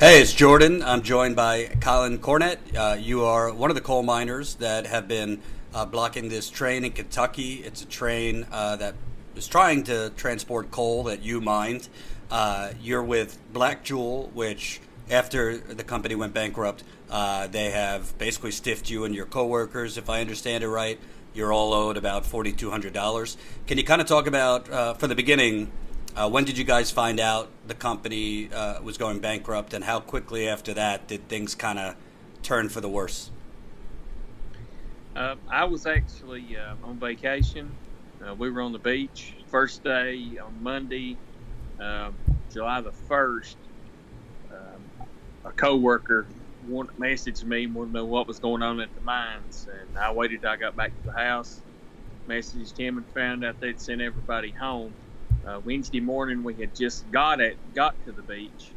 Hey, it's Jordan. I'm joined by Colin Cornett. Uh, you are one of the coal miners that have been uh, blocking this train in Kentucky. It's a train uh, that is trying to transport coal that you mined. Uh, you're with Blackjewel, which after the company went bankrupt, uh, they have basically stiffed you and your coworkers, if I understand it right. You're all owed about $4,200. Can you kind of talk about, uh, from the beginning, uh, when did you guys find out the company uh, was going bankrupt, and how quickly after that did things kind of turn for the worse? Uh, I was actually uh, on vacation. Uh, we were on the beach. First day on Monday, um, July the 1st, um, a coworker want, messaged me, and wanted to know what was going on at the mines. And I waited I got back to the house, messaged him, and found out they'd sent everybody home. Uh, Wednesday morning, we had just got it, got to the beach,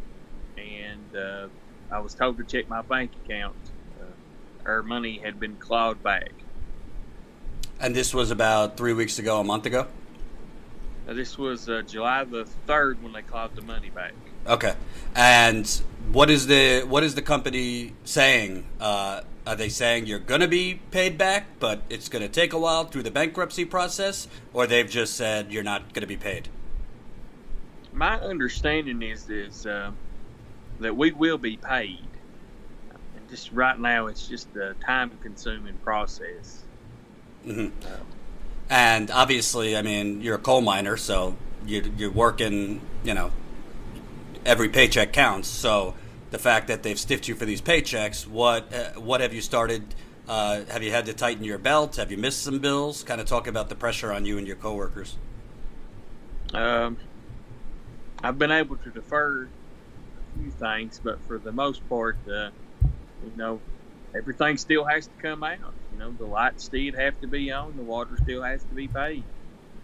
and uh, I was told to check my bank account. Uh, our money had been clawed back. And this was about three weeks ago, a month ago. Uh, this was uh, July the third when they clawed the money back. Okay. And what is the what is the company saying? Uh, are they saying you're going to be paid back, but it's going to take a while through the bankruptcy process, or they've just said you're not going to be paid? My understanding is is uh, that we will be paid. And just right now, it's just a time-consuming process. Mm-hmm. and obviously, I mean, you're a coal miner, so you're, you're working, you know, every paycheck counts. So the fact that they've stiffed you for these paychecks, what uh, what have you started? Uh, have you had to tighten your belt? Have you missed some bills? Kind of talk about the pressure on you and your coworkers. Um, I've been able to defer a few things, but for the most part, uh, you know, everything still has to come out. You know, the lights still have to be on, the water still has to be paid.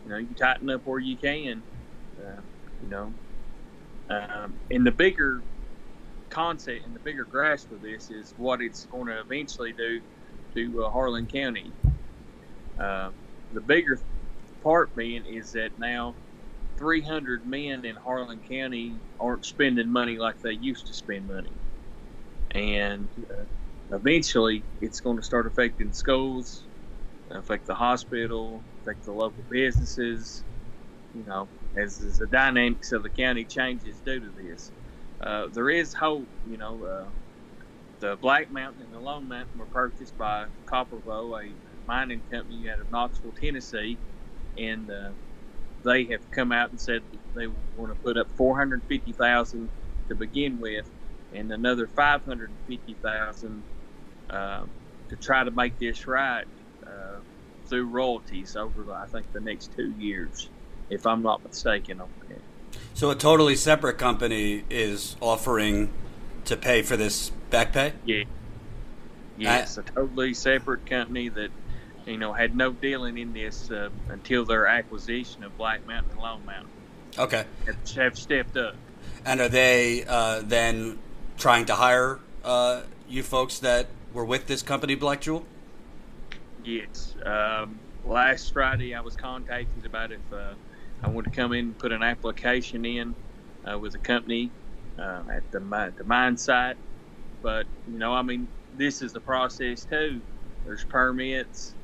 You know, you tighten up where you can. Uh, you know, um, and the bigger concept and the bigger grasp of this is what it's going to eventually do to uh, Harlan County. Uh, the bigger part being is that now 300 men in Harlan County aren't spending money like they used to spend money. And uh, eventually it's going to start affecting schools, affect the hospital, affect the local businesses, you know, as, as the dynamics of the county changes due to this. Uh, there is hope, you know. Uh, the Black Mountain and the Lone Mountain were purchased by Kopper Glo, a mining company out of Knoxville, Tennessee, and uh, they have come out and said they want to put up 450,000 to begin with, and another 550,000 uh, to try to make this right uh, through royalties over, I think, the next two years, if I'm not mistaken on that. So a totally separate company is offering to pay for this back pay? Yeah. Yes, a totally separate company that you know had no dealing in this uh, until their acquisition of Black Mountain and Lone Mountain. Okay. Have, have stepped up. And are they uh, then trying to hire uh, you folks that were with this company, Blackjewel? Yes. Um, last Friday, I was contacted about if uh, I want to come in and put an application in uh, with a company uh, at the the mine site. But you know, I mean, this is the process too. There's permits.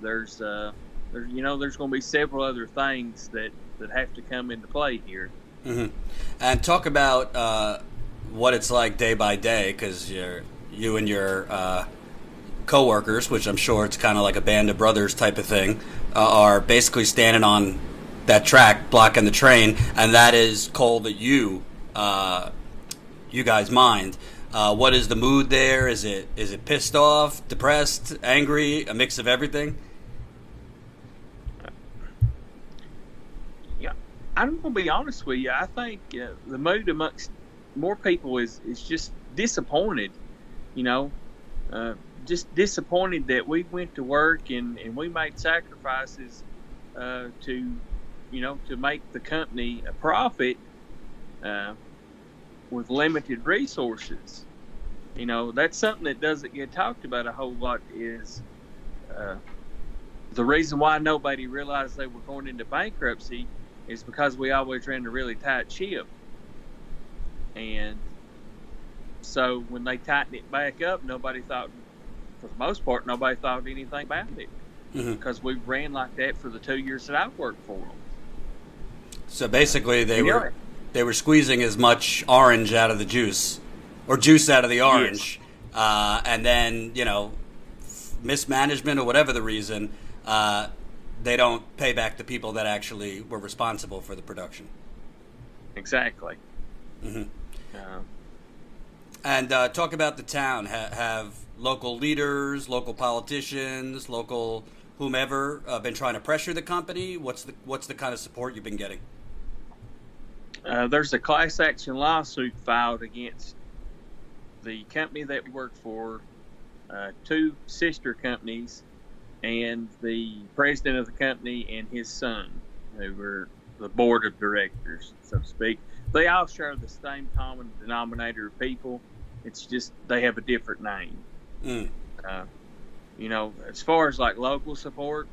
There's uh, there's you know, there's going to be several other things that that have to come into play here. Mm-hmm. And talk about uh, what it's like day by day, because you're you and your uh, coworkers, which I'm sure it's kind of like a band of brothers type of thing, uh, are basically standing on that track blocking the train, and that is coal that you uh, you guys mined. Uh, what is the mood there? Is it is it pissed off, depressed, angry, a mix of everything? I'm gonna be honest with you. I think uh, the mood amongst more people is is just disappointed. You know, uh, just disappointed that we went to work and, and we made sacrifices uh, to you know, to make the company a profit uh, with limited resources. You know, that's something that doesn't get talked about a whole lot. Is uh, the reason why nobody realized they were going into bankruptcy is because we always ran a really tight ship, and so when they tightened it back up, nobody thought, for the most part, nobody thought anything about it. Mhm. because we ran like that for the two years that I worked for them. So basically, they You were they were squeezing as much orange out of the juice, or juice out of the orange, uh, and then you know, mismanagement or whatever the reason, uh, they don't pay back the people that actually were responsible for the production. Exactly. Mhm. Uh, And uh, talk about the town. Ha- have local leaders, local politicians, local whomever uh, been trying to pressure the company? What's the what's the kind of support you've been getting? uh, there's a class action lawsuit filed against the company that we work for, uh, two sister companies, and the president of the company and his son, who were the board of directors, so to speak. They all share the same common denominator of people. It's just they have a different name. Mm. Uh, you know, as far as like local support,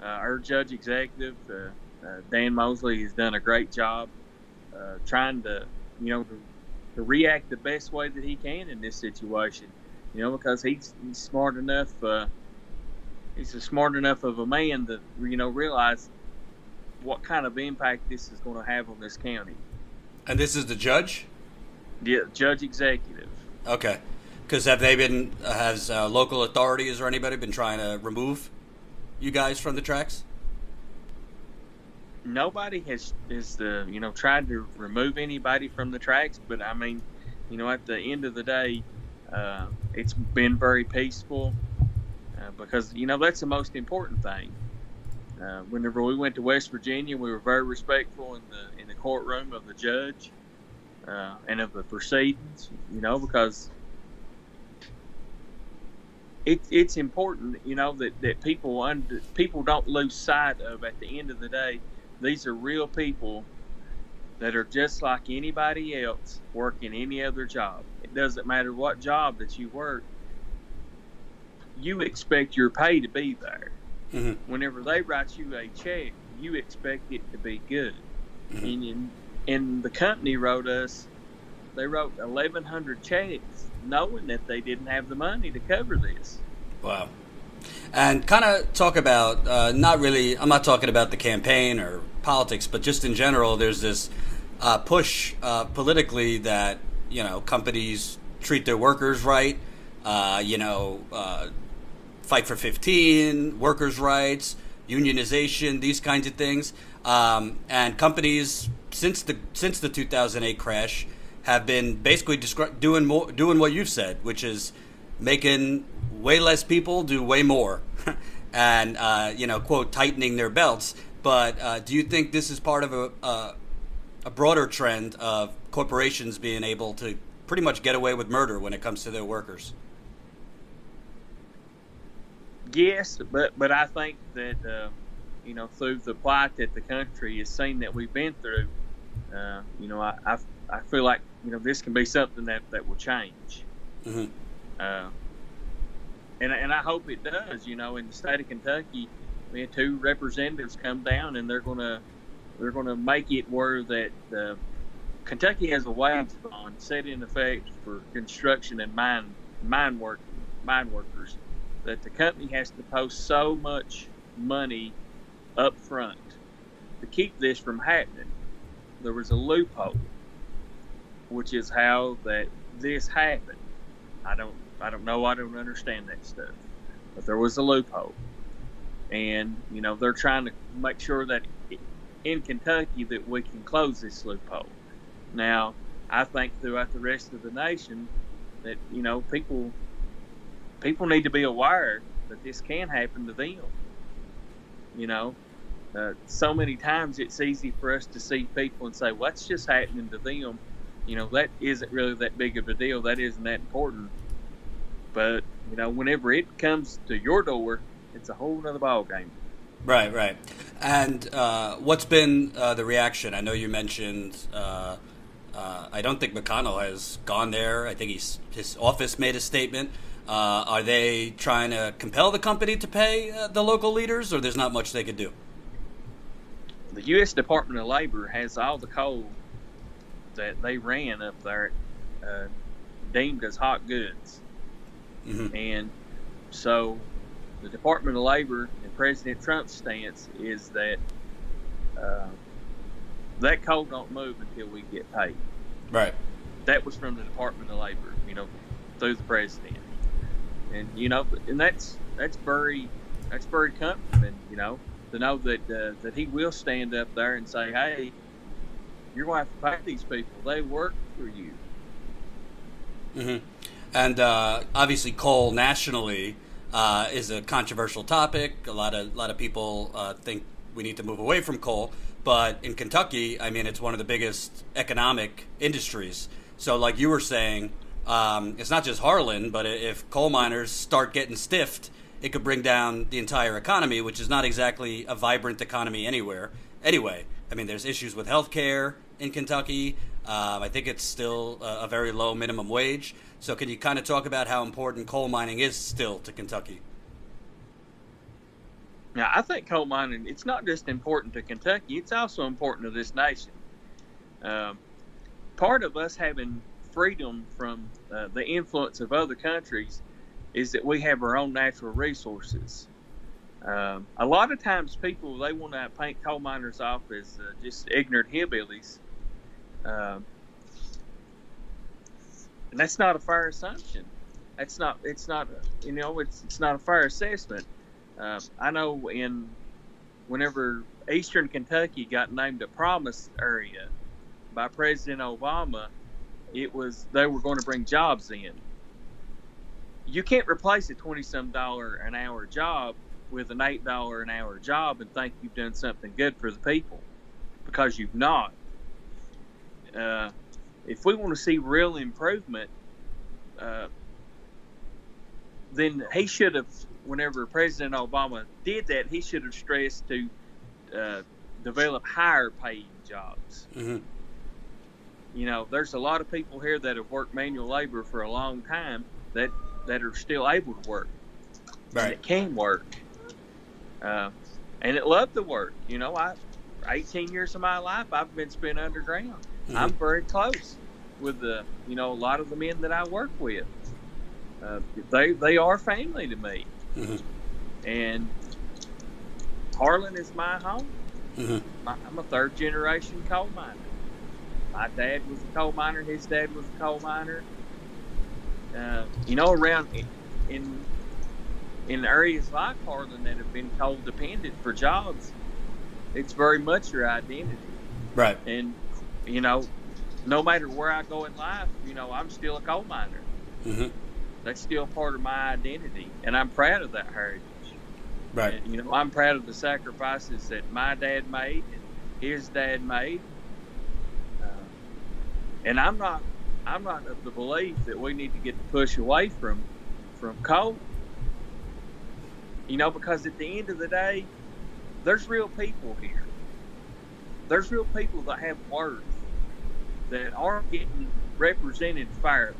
uh, our judge executive, uh, uh, Dan Mosley, has done a great job uh, trying to, you know, to, to react the best way that he can in this situation. You know, because he's, he's smart enough. He's a smart enough of a man to, you know, realize what kind of impact this is going to have on this county. And this is the judge. Yeah, judge executive. Okay. Because have they been, has uh, local authorities or anybody been trying to remove you guys from the tracks? nobody has is uh, you know tried to remove anybody from the tracks but i mean you know at the end of the day uh, it's been very peaceful uh, because you know that's the most important thing uh, whenever we went to west virginia we were very respectful in the in the courtroom of the judge uh, and of the proceedings you know because it, it's important, you know, that, that people under, people don't lose sight of at the end of the day these are real people that are just like anybody else working any other job. It doesn't matter what job that you work, you expect your pay to be there. hmm Whenever they write you a check, you expect it to be good. Mhm. And, in, and the company wrote us, they wrote 1,100 checks knowing that they didn't have the money to cover this. Wow. And kind of talk about, uh, not really, I'm not talking about the campaign or politics, but just in general, there's this uh, push uh, politically that, you know, companies treat their workers right, uh, you know, uh, fight for 15, workers' rights, unionization, these kinds of things. Um, and companies, since the, since the 2008 crash, have been basically descri- doing more, doing what you've said, which is making way less people do way more, and uh, you know, quote, tightening their belts. But uh, do you think this is part of a, a a broader trend of corporations being able to pretty much get away with murder when it comes to their workers? Yes, but but I think that uh, you know through the plight that the country has seen that we've been through, uh, you know, I, I I feel like you know this can be something that that will change. hmm Uh, and and I hope it does. You know, in the state of Kentucky, we had two representatives come down, and they're gonna they're gonna make it where that uh, Kentucky has a wage bond set in effect for construction and mine mine work mine workers that the company has to post so much money up front to keep this from happening. There was a loophole, which is how that this happened. I don't I don't know. I don't understand that stuff. But there was a loophole, and you know they're trying to make sure that in Kentucky that we can close this loophole. Now, I think throughout the rest of the nation that you know people people need to be aware that this can happen to them. You know, uh, so many times it's easy for us to see people and say, "What's just happening to them?" You know, that isn't really that big of a deal. That isn't that important. But you know, whenever it comes to your door, it's a whole other ball game. Right, right. And uh, what's been uh, the reaction? I know you mentioned. Uh, uh, I don't think McConnell has gone there. I think he's, his office made a statement. Uh, are they trying to compel the company to pay uh, the local leaders, or there's not much they could do? The U.S. Department of Labor has all the coal that they ran up there uh, deemed as hot goods. Mhm. And so the Department of Labor and President Trump's stance is that uh, that coal don't move until we get paid. Right. That was from the Department of Labor, you know, through the president. And you know, and that's that's very that's very comforting, you know, to know that uh, that he will stand up there and say, "Hey, you're going to have to pay these people. They work for you." hmm And uh, obviously, coal nationally uh, is a controversial topic. A lot of a lot of people uh, think we need to move away from coal, but in Kentucky, I mean, it's one of the biggest economic industries. So, like you were saying, um, it's not just Harlan, but if coal miners start getting stiffed, it could bring down the entire economy, which is not exactly a vibrant economy anywhere. Anyway, I mean, there's issues with healthcare in Kentucky. Um, I think it's still a, a very low minimum wage. So, can you kind of talk about how important coal mining is still to Kentucky? Now, I think coal mining, it's not just important to Kentucky, it's also important to this nation. Um, part of us having freedom from uh, the influence of other countries is that we have our own natural resources. Um, a lot of times people, they want to paint coal miners off as uh, just ignorant hillbillies. Um, and that's not a fair assumption. That's not, it's not, you know, it's, it's not a fair assessment. Uh, I know in whenever Eastern Kentucky got named a promise area by President Obama, it was they were going to bring jobs in. You can't replace a twenty-some dollar an hour job with an eight dollar an hour job and think you've done something good for the people, because you've not. Uh, if we want to see real improvement, uh, then he should have whenever President Obama did that, he should have stressed to uh, develop higher paying jobs. Mm-hmm. You know, there's a lot of people here that have worked manual labor for a long time that that are still able to work, Right. that can work, uh, and it loved to work. You know, I 18 years of my life I've been spent underground. Mhm. I'm very close with the you know a lot of the men that I work with. Uh, they they are family to me Mhm. and Harlan is my home. Mhm. My, I'm a third generation coal miner. My dad was a coal miner. His dad was a coal miner. Uh, you know, around in, in areas like Harlan that have been coal dependent for jobs, it's very much your identity. Right. And you know, no matter where I go in life, you know, I'm still a coal miner. Mm-hmm. That's still part of my identity, and I'm proud of that heritage. Right. And, you know, I'm proud of the sacrifices that my dad made and his dad made. And I'm not, I'm not of the belief that we need to get the push away from, from coal. You know, because at the end of the day, there's real people here. There's real people that have worth that aren't getting represented fairly.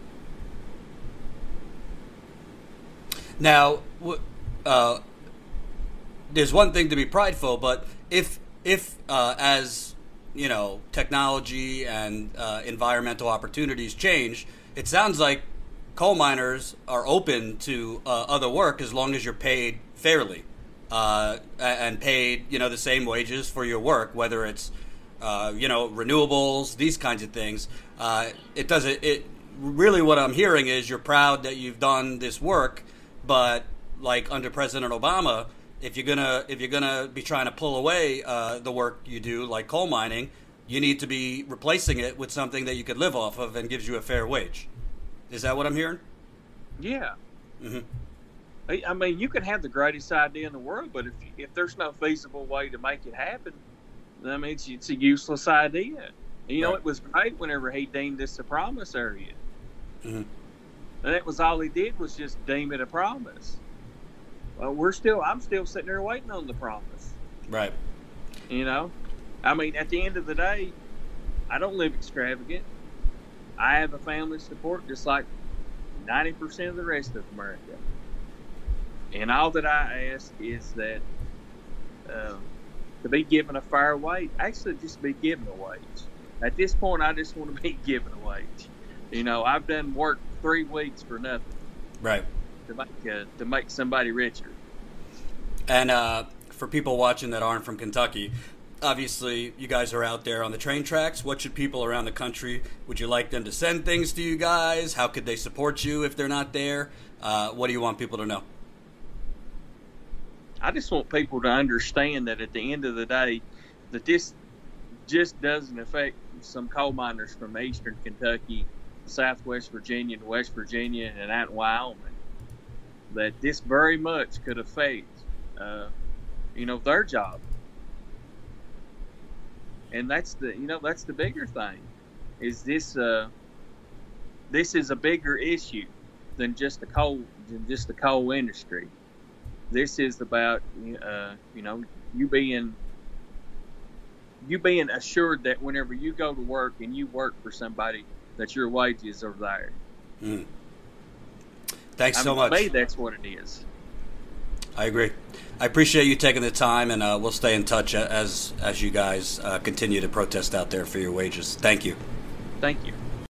Now, uh, there's one thing to be prideful, but if if uh, as you know technology and uh, environmental opportunities change, it sounds like coal miners are open to uh, other work as long as you're paid fairly uh, and paid you know the same wages for your work, whether it's uh, you know renewables, these kinds of things. Uh, it doesn't. It really what I'm hearing is you're proud that you've done this work, but like under President Obama, if you're gonna if you're gonna be trying to pull away uh, the work you do, like coal mining, you need to be replacing it with something that you could live off of and gives you a fair wage. Is that what I'm hearing? Yeah. hmm I mean, you can have the greatest idea in the world, but if if there's no feasible way to make it happen, then I mean, it's, it's a useless idea. And, you know, it was great whenever he deemed this a promise area, Mhm. and that was all he did was just deem it a promise. Well, we're still, I'm still sitting there waiting on the promise. Right. You know, I mean, at the end of the day, I don't live extravagant. I have a family support just like 90% of the rest of America. And all that I ask is that uh, to be given a fair wage, actually, just be given a wage. At this point, I just want to be given a wage. You know, I've done work three weeks for nothing. Right. To make uh, to make somebody richer. And uh, for people watching that aren't from Kentucky, obviously you guys are out there on the train tracks. What should people around the country? Would you like them to send things to you guys? How could they support you if they're not there? Uh, what do you want people to know? I just want people to understand that at the end of the day, that this just doesn't affect some coal miners from eastern Kentucky, southwest Virginia, and West Virginia, and out in Wyoming. That this very much could affect, uh, you know, their job. And that's the, you know, that's the bigger thing. Is this, uh, this is a bigger issue than just the coal, than just the coal industry. This is about, uh, you know, you being you being assured that whenever you go to work and you work for somebody, that your wages are there. Mm. Thanks I so much. Me, that's what it is. I agree. I appreciate you taking the time, and uh, we'll stay in touch as as you guys uh, continue to protest out there for your wages. Thank you. Thank you.